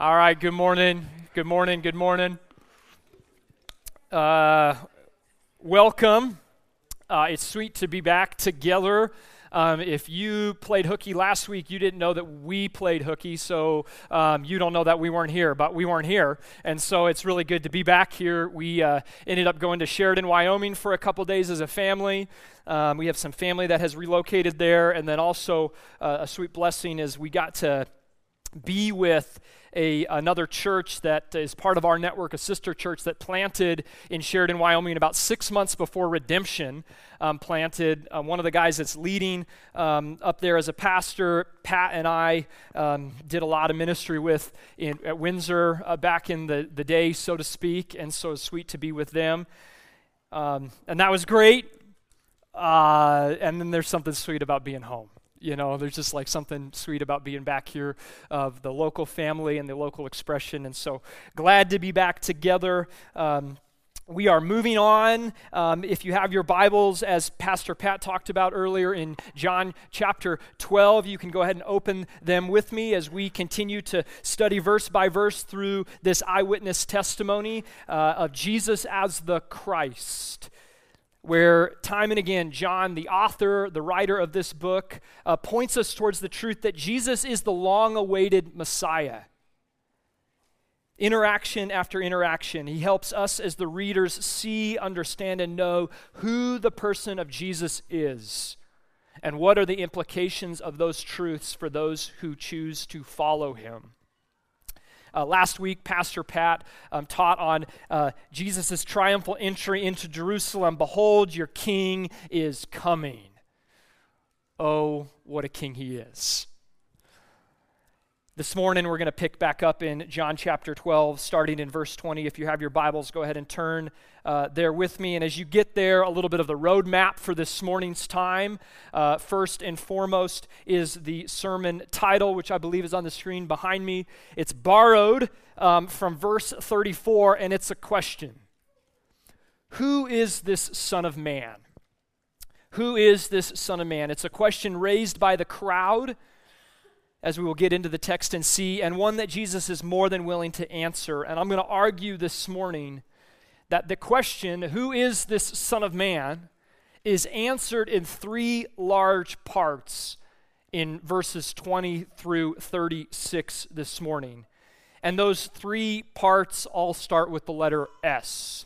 All right, good morning. Good morning. Good morning. Uh, welcome. Uh, it's sweet to be back together. Um, if you played hooky last week, you didn't know that we played hooky, so um, you don't know that we weren't here, but we weren't here. And so it's really good to be back here. We uh, ended up going to Sheridan, Wyoming for a couple days as a family. Um, we have some family that has relocated there, and then also uh, a sweet blessing is we got to be with a, another church that is part of our network, a sister church that planted in Sheridan, Wyoming, about six months before redemption. Um, planted uh, one of the guys that's leading um, up there as a pastor. Pat and I um, did a lot of ministry with in, at Windsor uh, back in the, the day, so to speak, and so it's sweet to be with them. Um, and that was great. Uh, and then there's something sweet about being home. You know, there's just like something sweet about being back here of the local family and the local expression. And so glad to be back together. Um, we are moving on. Um, if you have your Bibles, as Pastor Pat talked about earlier in John chapter 12, you can go ahead and open them with me as we continue to study verse by verse through this eyewitness testimony uh, of Jesus as the Christ where time and again, John, the author, the writer of this book, uh, points us towards the truth that Jesus is the long awaited Messiah. Interaction after interaction, he helps us as the readers see, understand, and know who the person of Jesus is and what are the implications of those truths for those who choose to follow him. Uh, last week, Pastor Pat um, taught on uh, Jesus' triumphal entry into Jerusalem. Behold, your king is coming. Oh, what a king he is. This morning, we're going to pick back up in John chapter 12, starting in verse 20. If you have your Bibles, go ahead and turn uh, there with me. And as you get there, a little bit of the roadmap for this morning's time. Uh, first and foremost is the sermon title, which I believe is on the screen behind me. It's borrowed um, from verse 34, and it's a question Who is this Son of Man? Who is this Son of Man? It's a question raised by the crowd as we will get into the text and see, and one that Jesus is more than willing to answer. And I'm going to argue this morning that the question, who is this Son of Man, is answered in three large parts in verses 20 through 36 this morning. And those three parts all start with the letter S,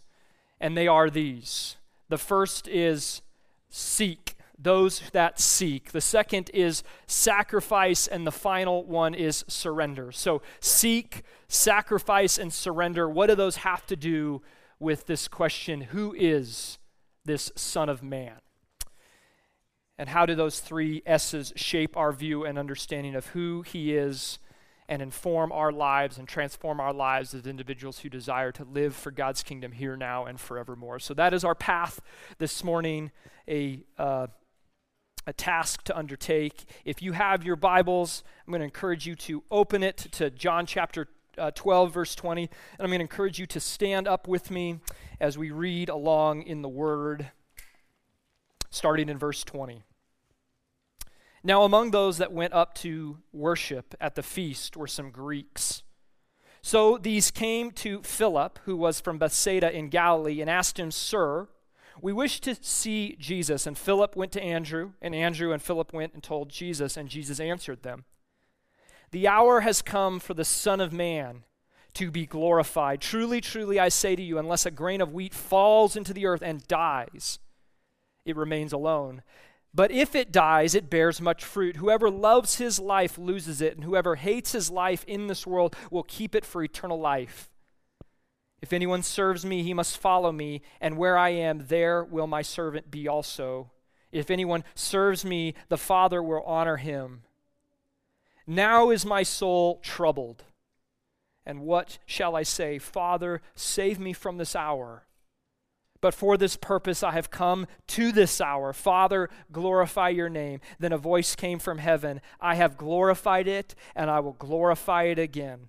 and they are these. The first is seek those that seek. The second is sacrifice, and the final one is surrender. So, seek, sacrifice, and surrender. What do those have to do with this question who is this Son of Man? And how do those three S's shape our view and understanding of who he is and inform our lives and transform our lives as individuals who desire to live for God's kingdom here, now, and forevermore? So that is our path this morning. A uh, a task to undertake. If you have your Bibles, I'm going to encourage you to open it to John chapter uh, 12, verse 20. And I'm going to encourage you to stand up with me as we read along in the Word, starting in verse 20. Now, among those that went up to worship at the feast were some Greeks. So these came to Philip, who was from Bethsaida in Galilee, and asked him, Sir, we wish to see Jesus. And Philip went to Andrew, and Andrew and Philip went and told Jesus, and Jesus answered them The hour has come for the Son of Man to be glorified. Truly, truly, I say to you, unless a grain of wheat falls into the earth and dies, it remains alone. But if it dies, it bears much fruit. Whoever loves his life loses it, and whoever hates his life in this world will keep it for eternal life. If anyone serves me, he must follow me, and where I am, there will my servant be also. If anyone serves me, the Father will honor him. Now is my soul troubled. And what shall I say? Father, save me from this hour. But for this purpose I have come to this hour. Father, glorify your name. Then a voice came from heaven I have glorified it, and I will glorify it again.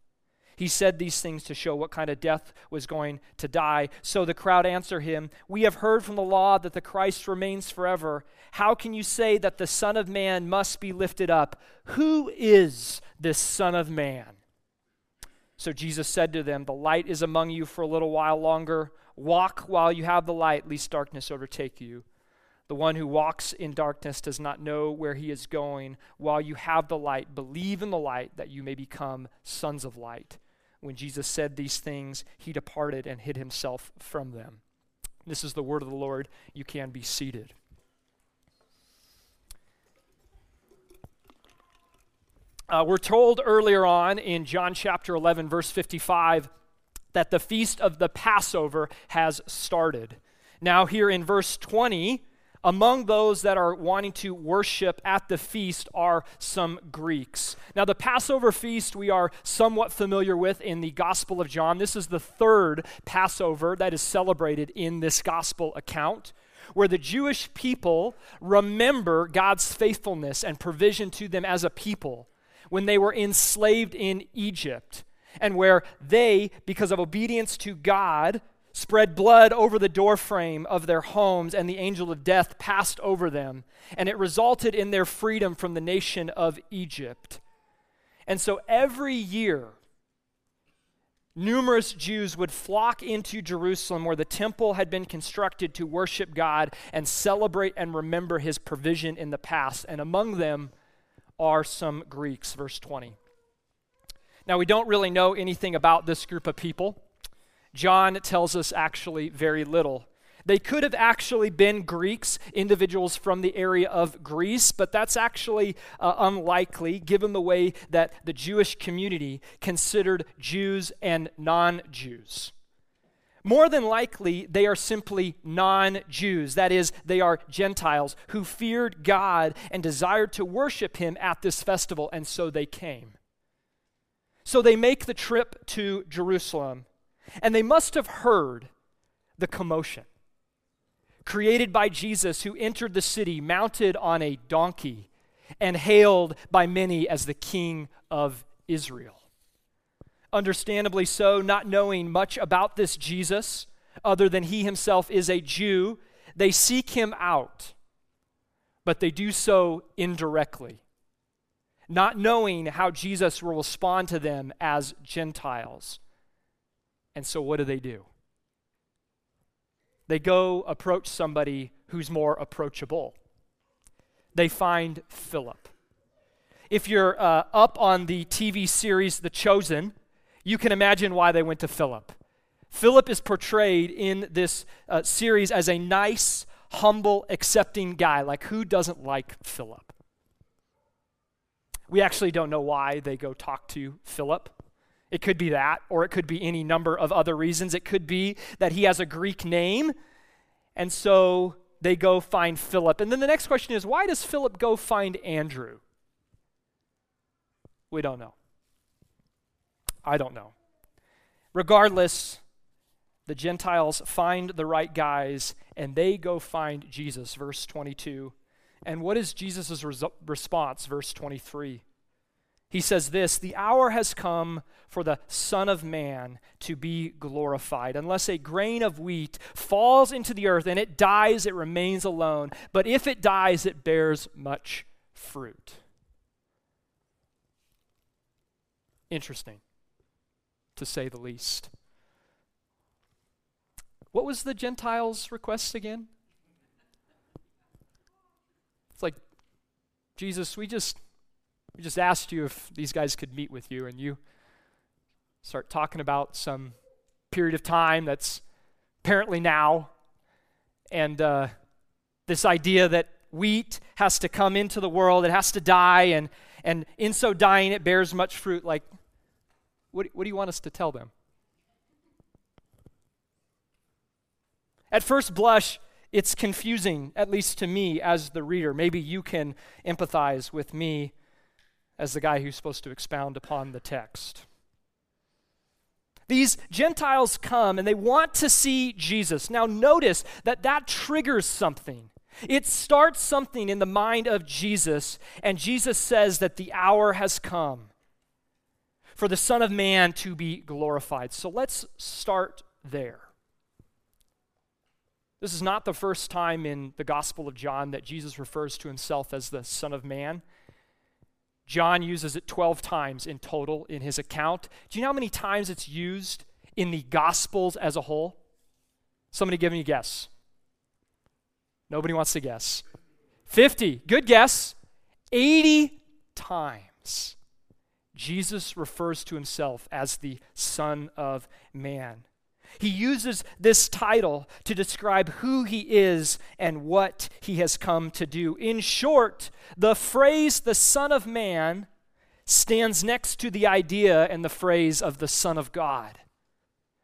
He said these things to show what kind of death was going to die. So the crowd answered him, We have heard from the law that the Christ remains forever. How can you say that the Son of Man must be lifted up? Who is this Son of Man? So Jesus said to them, The light is among you for a little while longer. Walk while you have the light, lest darkness overtake you. The one who walks in darkness does not know where he is going. While you have the light, believe in the light that you may become sons of light. When Jesus said these things, he departed and hid himself from them. This is the word of the Lord. You can be seated. Uh, we're told earlier on in John chapter 11, verse 55 that the feast of the Passover has started. Now, here in verse 20, among those that are wanting to worship at the feast are some Greeks. Now, the Passover feast we are somewhat familiar with in the Gospel of John. This is the third Passover that is celebrated in this Gospel account, where the Jewish people remember God's faithfulness and provision to them as a people when they were enslaved in Egypt and where they, because of obedience to God, spread blood over the doorframe of their homes, and the angel of death passed over them. And it resulted in their freedom from the nation of Egypt. And so every year, numerous Jews would flock into Jerusalem where the temple had been constructed to worship God and celebrate and remember his provision in the past. And among them are some Greeks, verse 20. Now, we don't really know anything about this group of people. John tells us actually very little. They could have actually been Greeks, individuals from the area of Greece, but that's actually uh, unlikely given the way that the Jewish community considered Jews and non Jews. More than likely, they are simply non Jews. That is, they are Gentiles who feared God and desired to worship Him at this festival, and so they came. So they make the trip to Jerusalem, and they must have heard the commotion created by Jesus, who entered the city mounted on a donkey and hailed by many as the King of Israel. Understandably so, not knowing much about this Jesus, other than he himself is a Jew, they seek him out, but they do so indirectly not knowing how Jesus will respond to them as Gentiles. And so, what do they do? They go approach somebody who's more approachable. They find Philip. If you're uh, up on the TV series The Chosen, you can imagine why they went to Philip. Philip is portrayed in this uh, series as a nice, humble, accepting guy. Like, who doesn't like Philip? We actually don't know why they go talk to Philip. It could be that, or it could be any number of other reasons. It could be that he has a Greek name, and so they go find Philip. And then the next question is why does Philip go find Andrew? We don't know. I don't know. Regardless, the Gentiles find the right guys and they go find Jesus, verse 22. And what is Jesus' res- response? Verse 23. He says this The hour has come for the Son of Man to be glorified. Unless a grain of wheat falls into the earth and it dies, it remains alone. But if it dies, it bears much fruit. Interesting, to say the least. What was the Gentiles' request again? It's like, Jesus, we just we just asked you if these guys could meet with you, and you start talking about some period of time that's apparently now, and uh, this idea that wheat has to come into the world, it has to die, and, and in so dying, it bears much fruit. Like, what, what do you want us to tell them? At first blush, it's confusing, at least to me as the reader. Maybe you can empathize with me as the guy who's supposed to expound upon the text. These Gentiles come and they want to see Jesus. Now, notice that that triggers something. It starts something in the mind of Jesus, and Jesus says that the hour has come for the Son of Man to be glorified. So let's start there. This is not the first time in the Gospel of John that Jesus refers to himself as the Son of Man. John uses it 12 times in total in his account. Do you know how many times it's used in the Gospels as a whole? Somebody give me a guess. Nobody wants to guess. 50. Good guess. 80 times. Jesus refers to himself as the Son of Man. He uses this title to describe who he is and what he has come to do. In short, the phrase the Son of Man stands next to the idea and the phrase of the Son of God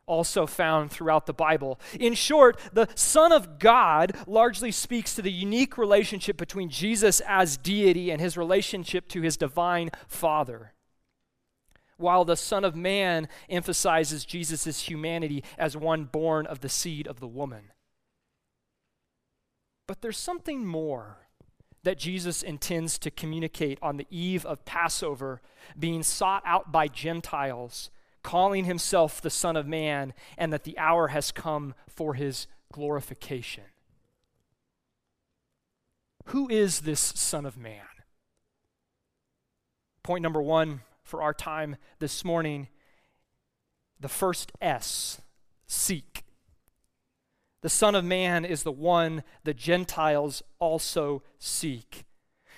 also found throughout the Bible. In short, the Son of God largely speaks to the unique relationship between Jesus as deity and his relationship to his divine Father, while the Son of Man emphasizes Jesus' humanity as one born of the seed of the woman. But there's something more that Jesus intends to communicate on the eve of Passover, being sought out by Gentiles calling himself the Son of Man, and that the hour has come for his glorification. Who is this Son of Man? Point number one for our time this morning the first S seek. The Son of Man is the one the Gentiles also seek.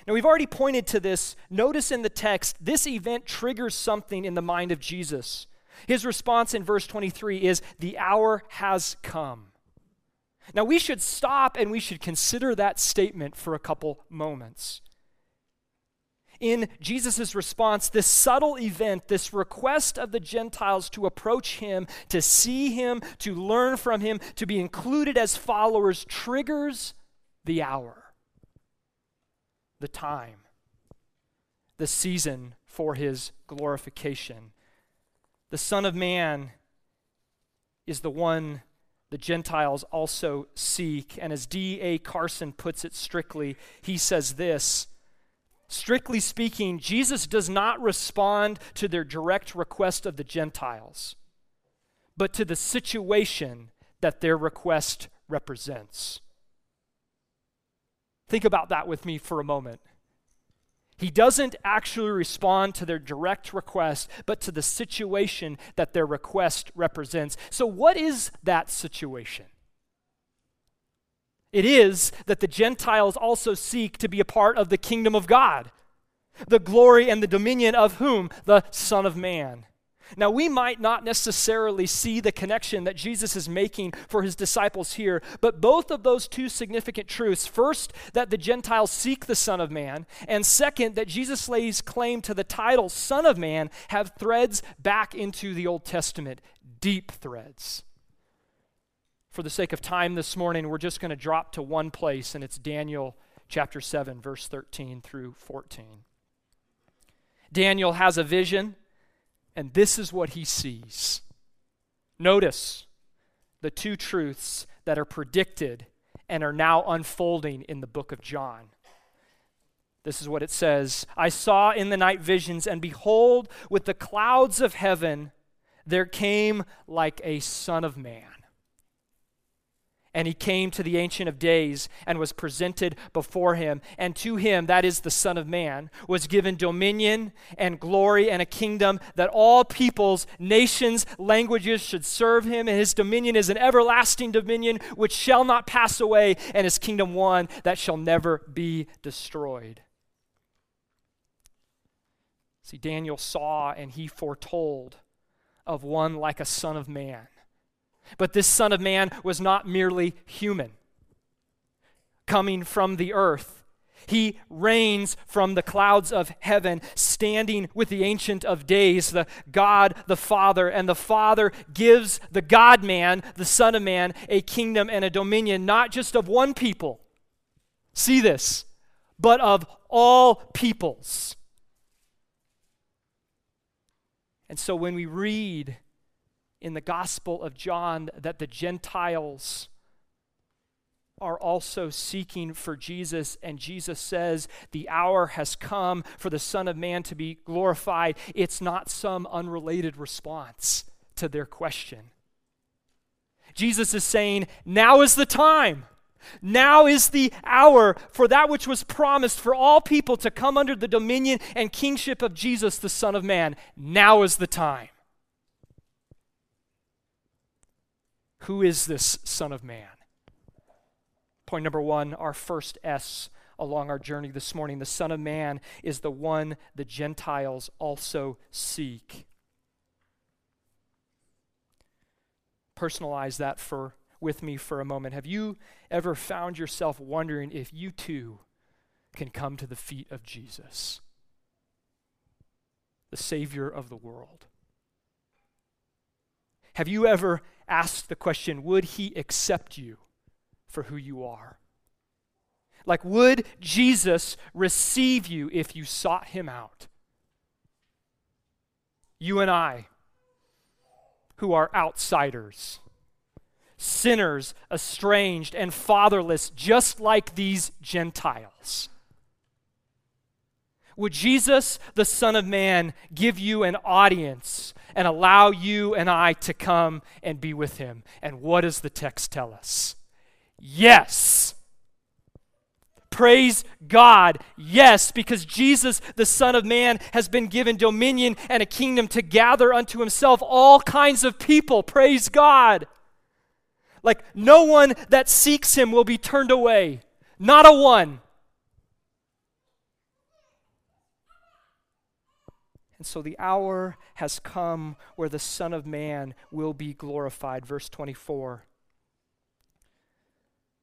Now, we've already pointed to this. Notice in the text, this event triggers something in the mind of Jesus. His response in verse 23 is, The hour has come. Now, we should stop and we should consider that statement for a couple moments. In Jesus' response, this subtle event, this request of the Gentiles to approach him, to see him, to learn from him, to be included as followers, triggers the hour, the time, the season for his glorification. The Son of Man is the one the Gentiles also seek. And as D.A. Carson puts it strictly, he says this Strictly speaking, Jesus does not respond to their direct request of the Gentiles, but to the situation that their request represents. Think about that with me for a moment. He doesn't actually respond to their direct request, but to the situation that their request represents. So, what is that situation? It is that the Gentiles also seek to be a part of the kingdom of God, the glory and the dominion of whom? The Son of Man. Now, we might not necessarily see the connection that Jesus is making for his disciples here, but both of those two significant truths first, that the Gentiles seek the Son of Man, and second, that Jesus lays claim to the title Son of Man, have threads back into the Old Testament, deep threads. For the sake of time this morning, we're just going to drop to one place, and it's Daniel chapter 7, verse 13 through 14. Daniel has a vision and this is what he sees. Notice the two truths that are predicted and are now unfolding in the book of John. This is what it says I saw in the night visions, and behold, with the clouds of heaven, there came like a Son of Man. And he came to the Ancient of Days and was presented before him. And to him, that is the Son of Man, was given dominion and glory and a kingdom that all peoples, nations, languages should serve him. And his dominion is an everlasting dominion which shall not pass away, and his kingdom one that shall never be destroyed. See, Daniel saw and he foretold of one like a Son of Man but this Son of Man was not merely human, coming from the earth. He reigns from the clouds of heaven, standing with the Ancient of Days, the God the Father. And the Father gives the God man, the Son of Man, a kingdom and a dominion, not just of one people. See this, but of all peoples. And so when we read in the Gospel of John that the Gentiles are also seeking for Jesus, and Jesus says, The hour has come for the Son of Man to be glorified. It's not some unrelated response to their question. Jesus is saying, Now is the time. Now is the hour for that which was promised for all people to come under the dominion and kingship of Jesus, the Son of Man. Now is the time. Who is this Son of Man? Point number one, our first S along our journey this morning. The Son of Man is the one the Gentiles also seek. Personalize that for with me for a moment. Have you ever found yourself wondering if you too can come to the feet of Jesus, the Savior of the world? Have you ever asked the question, would He accept you for who you are? Like, would Jesus receive you if you sought Him out? You and I, who are outsiders, sinners, estranged, and fatherless, just like these Gentiles. Would Jesus, the Son of Man, give you an audience and allow you and I to come and be with him? And what does the text tell us? Yes. Praise God. Yes, because Jesus, the Son of Man, has been given dominion and a kingdom to gather unto himself all kinds of people. Praise God. Like, no one that seeks him will be turned away. Not a one. And so the hour has come where the Son of Man will be glorified. Verse 24.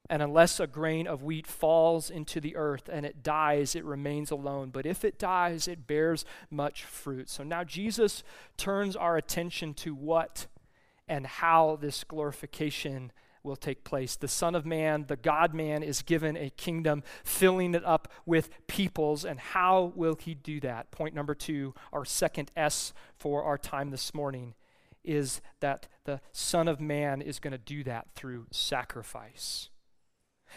And unless a grain of wheat falls into the earth and it dies, it remains alone. But if it dies, it bears much fruit. So now Jesus turns our attention to what and how this glorification will take place. The Son of Man, the God man, is given a kingdom, filling it up with peoples. And how will he do that? Point number two, our second S for our time this morning, is that the Son of Man is going to do that through sacrifice.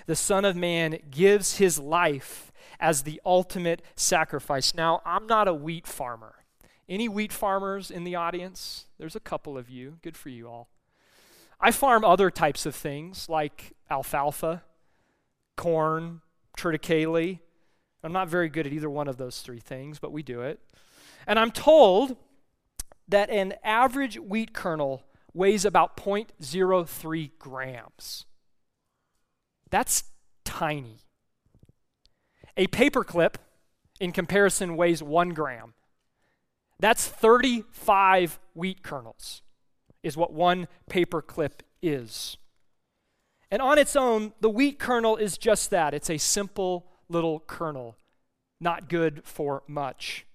The Son of Man gives his life as the ultimate sacrifice. Now, I'm not a wheat farmer. Any wheat farmers in the audience? There's a couple of you. Good for you all. I farm other types of things like alfalfa, corn, triticale. I'm not very good at either one of those three things, but we do it. And I'm told that an average wheat kernel weighs about 0.03 grams. That's tiny. A paperclip, in comparison, weighs one gram. That's 35 wheat kernels, is what one paper clip is. And on its own, the wheat kernel is just that it's a simple little kernel, not good for much.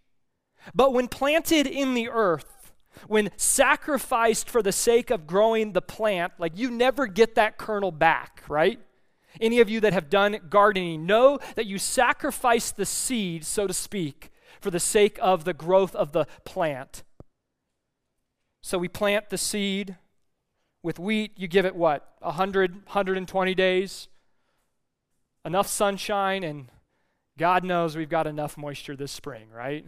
But when planted in the earth, when sacrificed for the sake of growing the plant, like you never get that kernel back, right? Any of you that have done gardening know that you sacrifice the seed, so to speak, for the sake of the growth of the plant. So we plant the seed. With wheat, you give it what? 100, 120 days? Enough sunshine, and God knows we've got enough moisture this spring, right?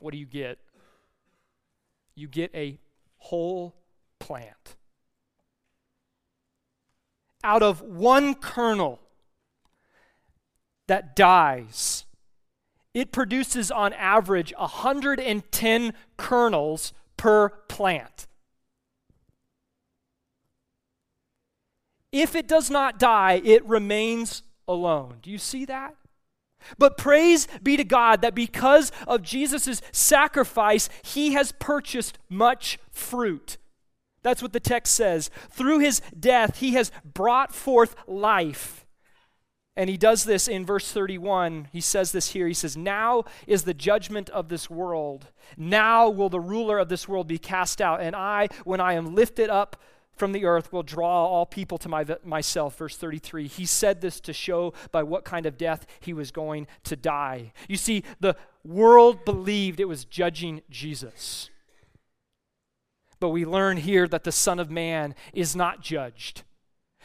What do you get? You get a whole plant. Out of one kernel, that dies, it produces on average 110 kernels per plant. If it does not die, it remains alone. Do you see that? But praise be to God that because of Jesus' sacrifice, he has purchased much fruit. That's what the text says. Through his death, he has brought forth life. And he does this in verse 31. He says this here. He says, Now is the judgment of this world. Now will the ruler of this world be cast out. And I, when I am lifted up from the earth, will draw all people to my, myself. Verse 33. He said this to show by what kind of death he was going to die. You see, the world believed it was judging Jesus. But we learn here that the Son of Man is not judged,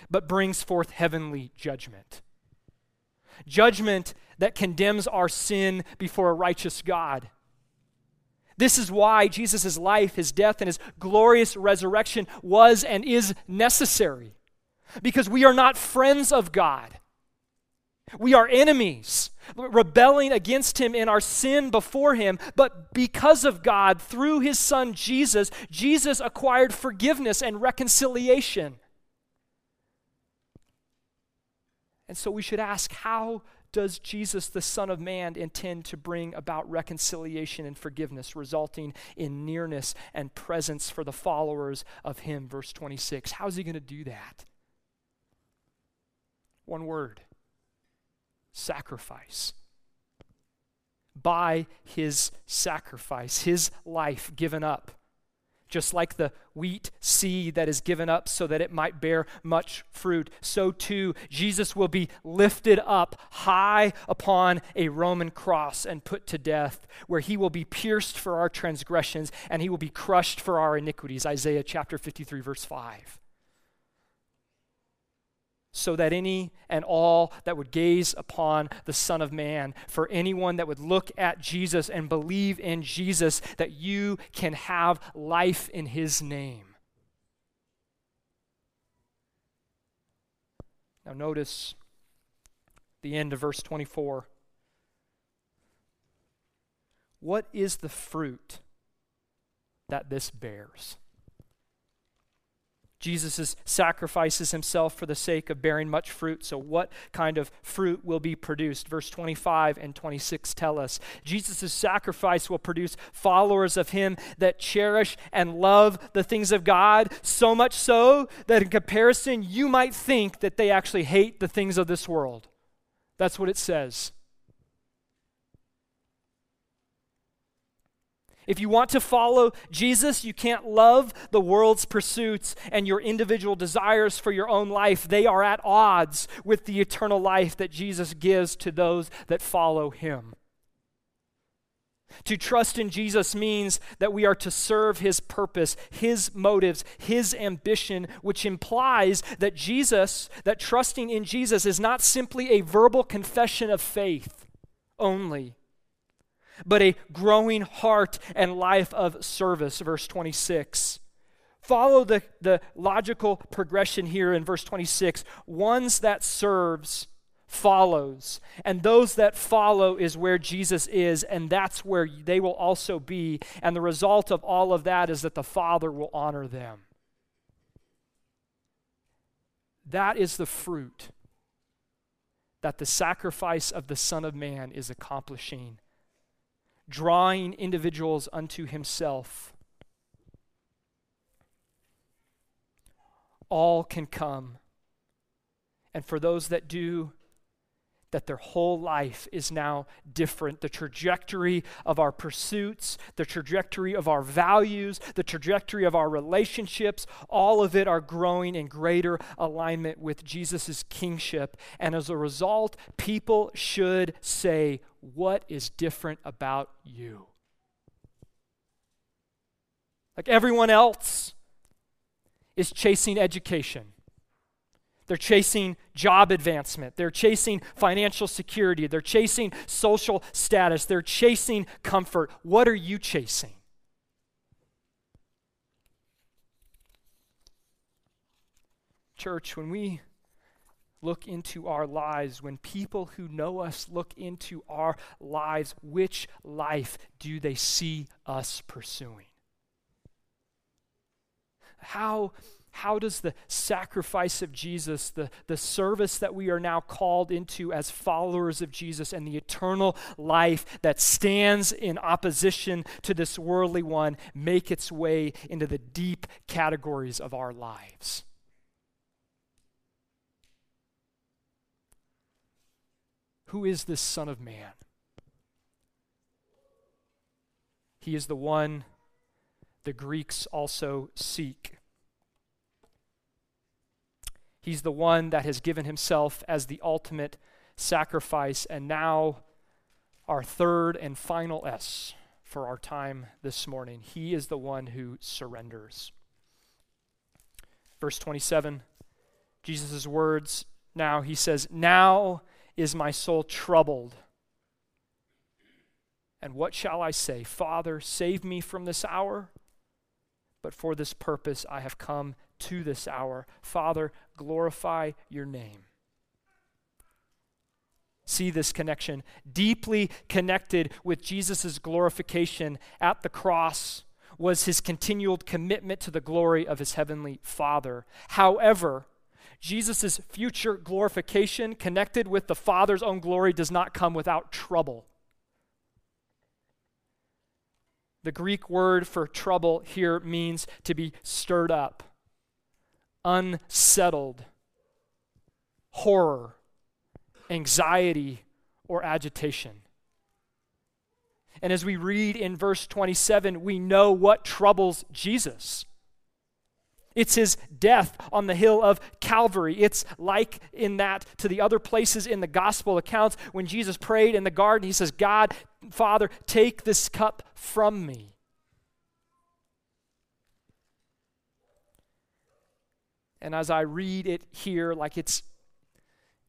but brings forth heavenly judgment. Judgment that condemns our sin before a righteous God. This is why Jesus' life, his death, and his glorious resurrection was and is necessary. Because we are not friends of God. We are enemies, rebelling against him in our sin before him, but because of God, through his son Jesus, Jesus acquired forgiveness and reconciliation. And so we should ask how does Jesus, the Son of Man, intend to bring about reconciliation and forgiveness, resulting in nearness and presence for the followers of Him? Verse 26. How is He going to do that? One word sacrifice. By His sacrifice, His life given up just like the wheat seed that is given up so that it might bear much fruit, so too Jesus will be lifted up high upon a Roman cross and put to death, where he will be pierced for our transgressions and he will be crushed for our iniquities. Isaiah chapter 53, verse 5 so that any and all that would gaze upon the Son of Man, for anyone that would look at Jesus and believe in Jesus, that you can have life in His name. Now, notice the end of verse 24. What is the fruit that this bears? Jesus sacrifices himself for the sake of bearing much fruit. So, what kind of fruit will be produced? Verse 25 and 26 tell us Jesus' sacrifice will produce followers of him that cherish and love the things of God, so much so that in comparison, you might think that they actually hate the things of this world. That's what it says. If you want to follow Jesus, you can't love the world's pursuits and your individual desires for your own life. They are at odds with the eternal life that Jesus gives to those that follow him. To trust in Jesus means that we are to serve his purpose, his motives, his ambition, which implies that Jesus, that trusting in Jesus is not simply a verbal confession of faith only but a growing heart and life of service. Verse 26. Follow the, the logical progression here in verse 26. Ones that serves follows, and those that follow is where Jesus is, and that's where they will also be. And the result of all of that is that the Father will honor them. That is the fruit that the sacrifice of the Son of Man is accomplishing drawing individuals unto himself. All can come. And for those that do, that their whole life is now different. The trajectory of our pursuits, the trajectory of our values, the trajectory of our relationships, all of it are growing in greater alignment with Jesus' kingship. And as a result, people should say, What is different about you? Like everyone else is chasing education they're chasing job advancement. They're chasing financial security. They're chasing social status. They're chasing comfort. What are you chasing? Church, when we look into our lives, when people who know us look into our lives, which life do they see us pursuing? How how does the sacrifice of Jesus, the, the service that we are now called into as followers of Jesus, and the eternal life that stands in opposition to this worldly one make its way into the deep categories of our lives? Who is this Son of Man? He is the one the Greeks also seek. He's the one that has given himself as the ultimate sacrifice. And now, our third and final S for our time this morning. He is the one who surrenders. Verse 27, Jesus' words now, he says, Now is my soul troubled. And what shall I say? Father, save me from this hour. But for this purpose I have come to this hour. Father, glorify your name. See this connection. Deeply connected with Jesus' glorification at the cross was his continual commitment to the glory of his heavenly Father. However, Jesus' future glorification connected with the Father's own glory does not come without trouble. The Greek word for trouble here means to be stirred up, unsettled, horror, anxiety, or agitation. And as we read in verse 27, we know what troubles Jesus. It's his death on the hill of Calvary. It's like in that to the other places in the gospel accounts when Jesus prayed in the garden, he says, God, Father, take this cup from me. And as I read it here, like it's,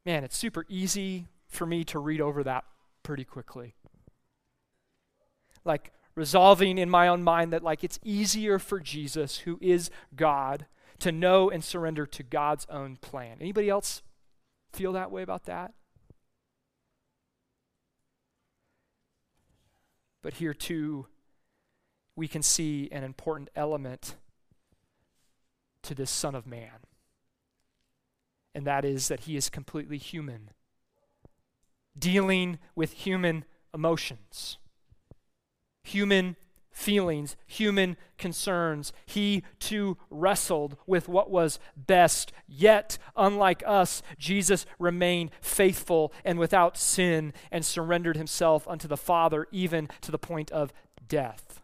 man, it's super easy for me to read over that pretty quickly. Like, resolving in my own mind that like it's easier for Jesus who is God to know and surrender to God's own plan. Anybody else feel that way about that? But here too we can see an important element to this son of man. And that is that he is completely human, dealing with human emotions human feelings, human concerns. He too wrestled with what was best. Yet, unlike us, Jesus remained faithful and without sin and surrendered himself unto the Father, even to the point of death.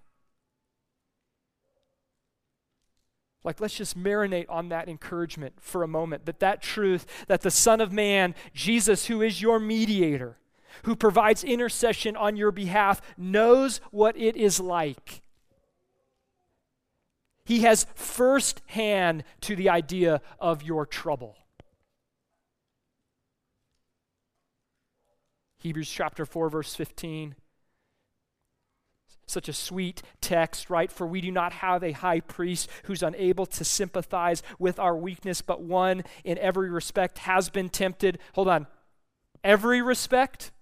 Like, let's just marinate on that encouragement for a moment that that truth, that the Son of Man, Jesus, who is your mediator, who provides intercession on your behalf, knows what it is like. He has first hand to the idea of your trouble. Hebrews chapter 4, verse 15. Such a sweet text, right? For we do not have a high priest who's unable to sympathize with our weakness, but one in every respect has been tempted. Hold on. Every respect?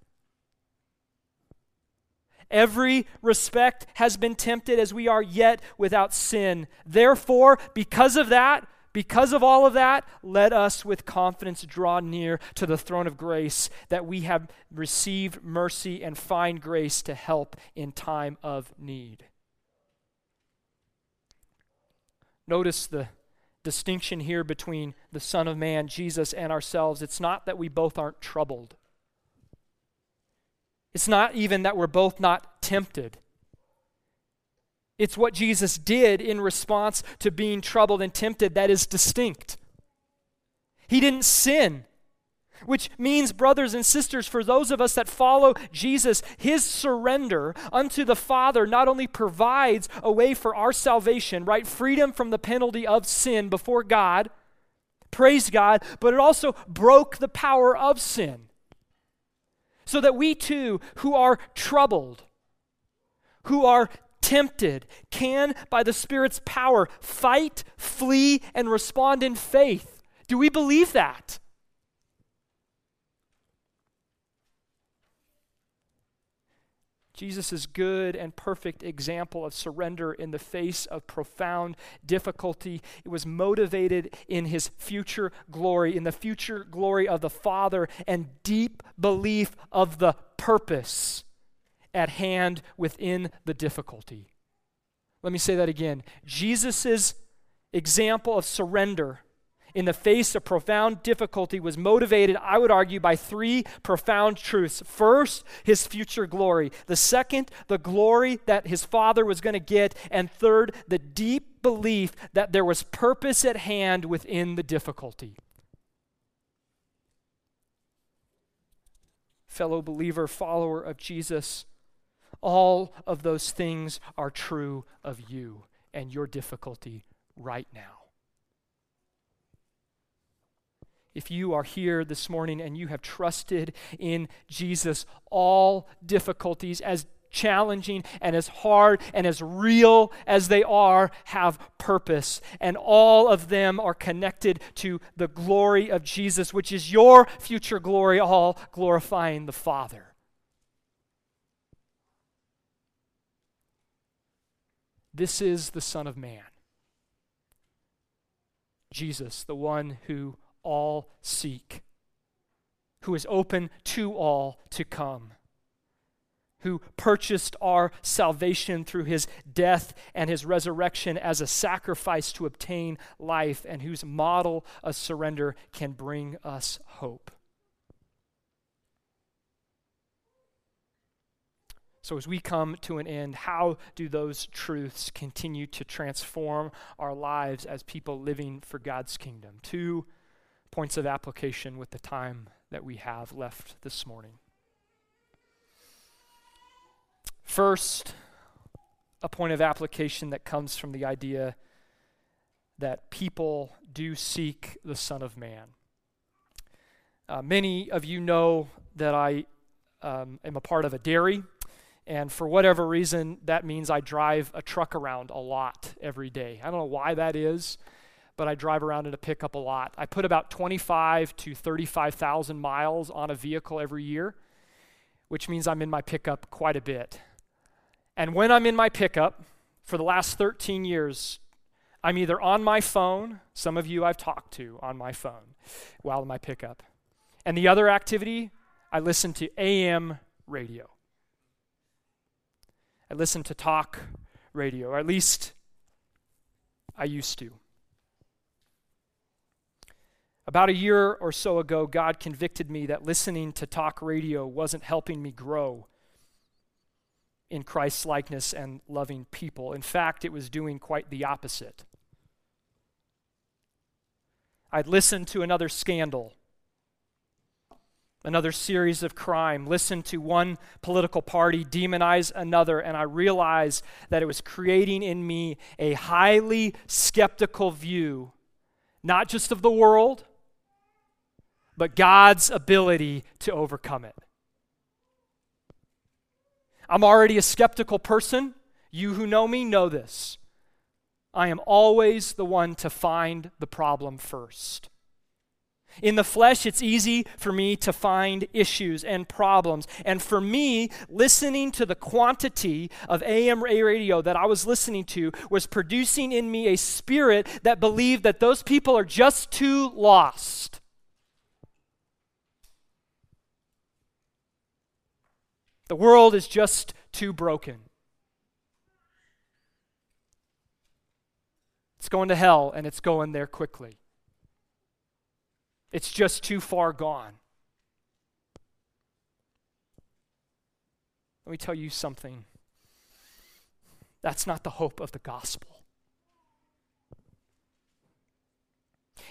every respect has been tempted as we are yet without sin. Therefore, because of that, because of all of that, let us with confidence draw near to the throne of grace that we have received mercy and find grace to help in time of need. Notice the distinction here between the Son of Man, Jesus, and ourselves. It's not that we both aren't troubled. It's not even that we're both not tempted. It's what Jesus did in response to being troubled and tempted that is distinct. He didn't sin, which means, brothers and sisters, for those of us that follow Jesus, his surrender unto the Father not only provides a way for our salvation, right? Freedom from the penalty of sin before God, praise God, but it also broke the power of sin so that we too, who are troubled, who are tempted, can, by the Spirit's power, fight, flee, and respond in faith. Do we believe that? Jesus' is good and perfect example of surrender in the face of profound difficulty. It was motivated in his future glory, in the future glory of the Father, and deep belief of the purpose at hand within the difficulty. Let me say that again. Jesus' example of surrender in the face of profound difficulty was motivated, I would argue, by three profound truths. First, his future glory. The second, the glory that his father was going to get. And third, the deep belief that there was purpose at hand within the difficulty. Fellow believer, follower of Jesus, All of those things are true of you and your difficulty right now. If you are here this morning and you have trusted in Jesus, all difficulties, as challenging and as hard and as real as they are, have purpose. And all of them are connected to the glory of Jesus, which is your future glory, all glorifying the Father. This is the Son of Man. Jesus, the one who all seek, who is open to all to come, who purchased our salvation through his death and his resurrection as a sacrifice to obtain life, and whose model of surrender can bring us hope. So, as we come to an end, how do those truths continue to transform our lives as people living for God's kingdom? Two points of application with the time that we have left this morning. First, a point of application that comes from the idea that people do seek the Son of Man. Uh, many of you know that I um, am a part of a dairy. And for whatever reason, that means I drive a truck around a lot every day. I don't know why that is, but I drive around in a pickup a lot. I put about 25 to 35,000 miles on a vehicle every year, which means I'm in my pickup quite a bit. And when I'm in my pickup, for the last 13 years, I'm either on my phone, some of you I've talked to on my phone while in my pickup. And the other activity, I listen to AM radio. I listen to talk radio, or at least I used to. About a year or so ago, God convicted me that listening to talk radio wasn't helping me grow in Christ's likeness and loving people. In fact, it was doing quite the opposite. I'd listened to another scandal another series of crime, listen to one political party demonize another, and I realized that it was creating in me a highly skeptical view, not just of the world, but God's ability to overcome it. I'm already a skeptical person. You who know me know this. I am always the one to find the problem first. In the flesh, it's easy for me to find issues and problems. And for me, listening to the quantity of AM radio that I was listening to was producing in me a spirit that believed that those people are just too lost. The world is just too broken. It's going to hell, and it's going there quickly. It's just too far gone. Let me tell you something. That's not the hope of the gospel.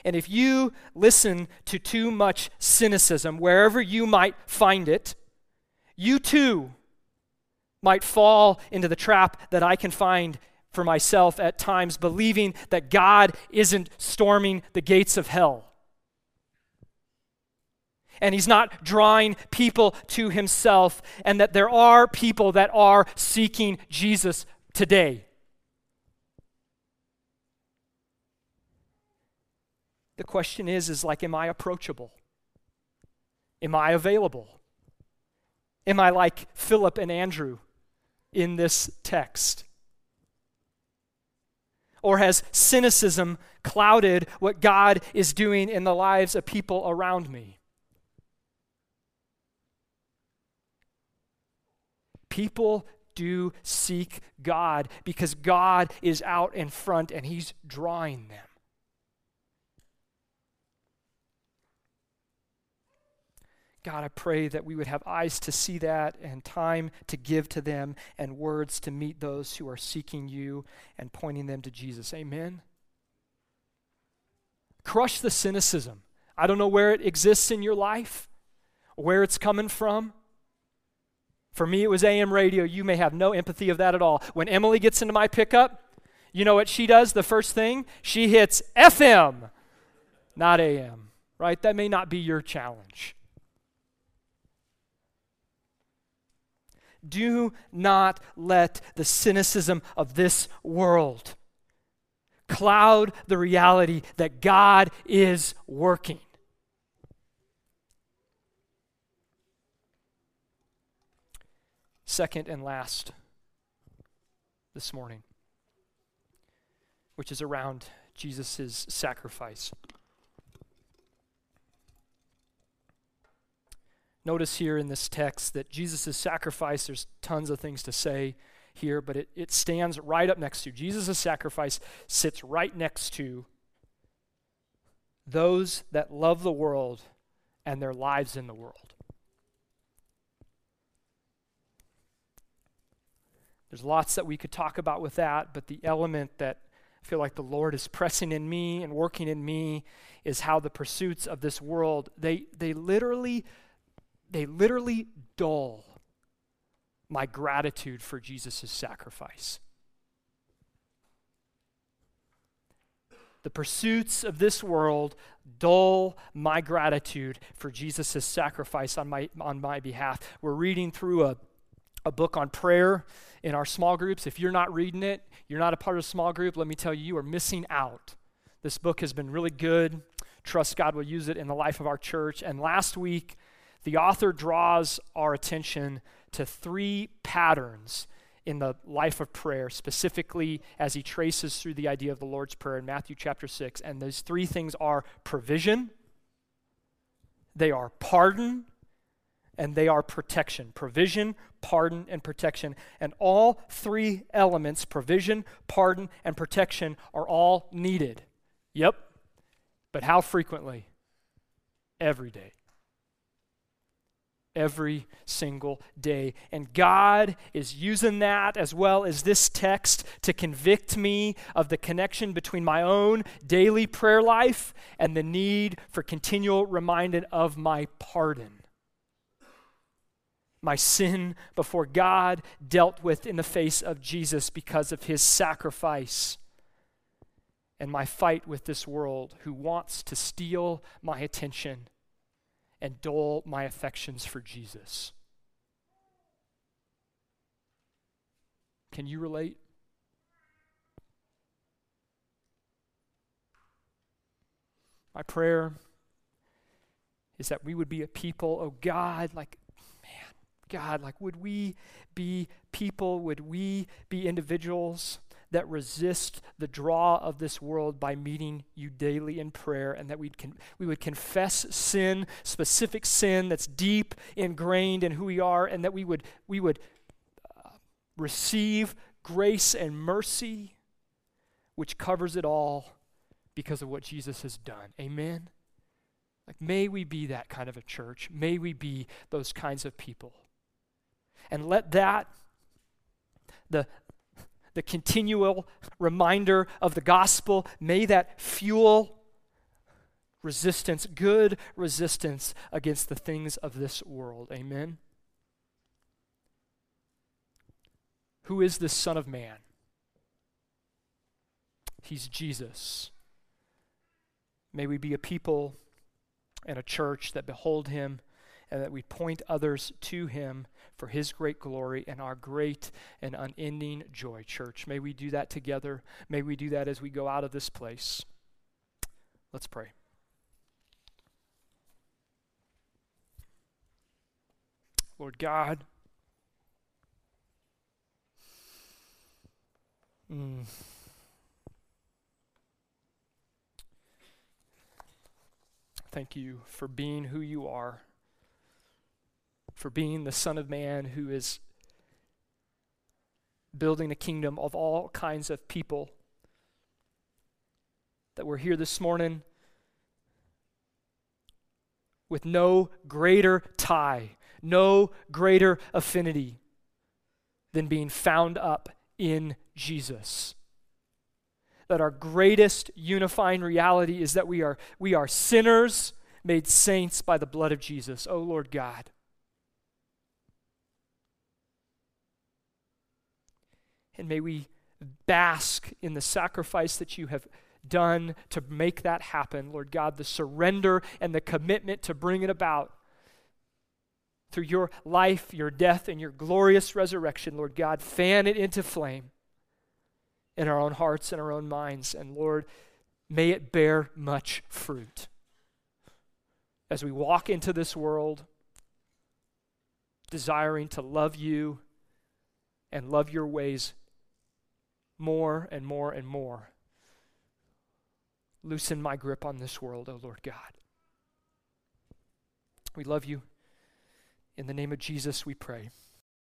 And if you listen to too much cynicism, wherever you might find it, you too might fall into the trap that I can find for myself at times, believing that God isn't storming the gates of hell and he's not drawing people to himself, and that there are people that are seeking Jesus today. The question is is like am I approachable? Am I available? Am I like Philip and Andrew in this text? Or has cynicism clouded what God is doing in the lives of people around me? People do seek God because God is out in front and He's drawing them. God, I pray that we would have eyes to see that and time to give to them and words to meet those who are seeking you and pointing them to Jesus. Amen. Crush the cynicism. I don't know where it exists in your life, where it's coming from. For me, it was AM radio. You may have no empathy of that at all. When Emily gets into my pickup, you know what she does? The first thing? She hits FM, not AM, right? That may not be your challenge. Do not let the cynicism of this world cloud the reality that God is working. Second and last this morning, which is around Jesus' sacrifice. Notice here in this text that Jesus' sacrifice, there's tons of things to say here, but it, it stands right up next to. Jesus' sacrifice sits right next to those that love the world and their lives in the world. There's lots that we could talk about with that, but the element that I feel like the Lord is pressing in me and working in me is how the pursuits of this world, they, they literally, they literally dull my gratitude for Jesus' sacrifice. The pursuits of this world dull my gratitude for Jesus' sacrifice on my, on my behalf. We're reading through a, a book on prayer in our small groups. If you're not reading it, you're not a part of a small group, let me tell you, you are missing out. This book has been really good. Trust God will use it in the life of our church. And last week, the author draws our attention to three patterns in the life of prayer, specifically as he traces through the idea of the Lord's Prayer in Matthew chapter 6. And those three things are provision, they are pardon, and they are protection. Provision, pardon, and protection. And all three elements provision, pardon, and protection are all needed. Yep. But how frequently? Every day every single day. And God is using that as well as this text to convict me of the connection between my own daily prayer life and the need for continual reminder of my pardon. My sin before God dealt with in the face of Jesus because of his sacrifice. And my fight with this world who wants to steal my attention and dull my affections for Jesus. Can you relate? My prayer is that we would be a people, oh God, like, God, like, would we be people? Would we be individuals that resist the draw of this world by meeting you daily in prayer, and that we'd con- we would confess sin, specific sin that's deep ingrained in who we are, and that we would, we would uh, receive grace and mercy, which covers it all because of what Jesus has done. Amen? Like, may we be that kind of a church. May we be those kinds of people. And let that, the, the continual reminder of the gospel, may that fuel resistance, good resistance against the things of this world. Amen. Who is this Son of Man? He's Jesus. May we be a people and a church that behold him and that we point others to him for his great glory and our great and unending joy, church. May we do that together. May we do that as we go out of this place. Let's pray. Lord God, mm. thank you for being who you are for being the Son of Man who is building a kingdom of all kinds of people. That we're here this morning with no greater tie, no greater affinity than being found up in Jesus. That our greatest unifying reality is that we are, we are sinners made saints by the blood of Jesus. Oh Lord God. And may we bask in the sacrifice that you have done to make that happen, Lord God, the surrender and the commitment to bring it about through your life, your death, and your glorious resurrection, Lord God. Fan it into flame in our own hearts and our own minds. And Lord, may it bear much fruit as we walk into this world desiring to love you and love your ways more and more and more. Loosen my grip on this world, O oh Lord God. We love you. In the name of Jesus, we pray.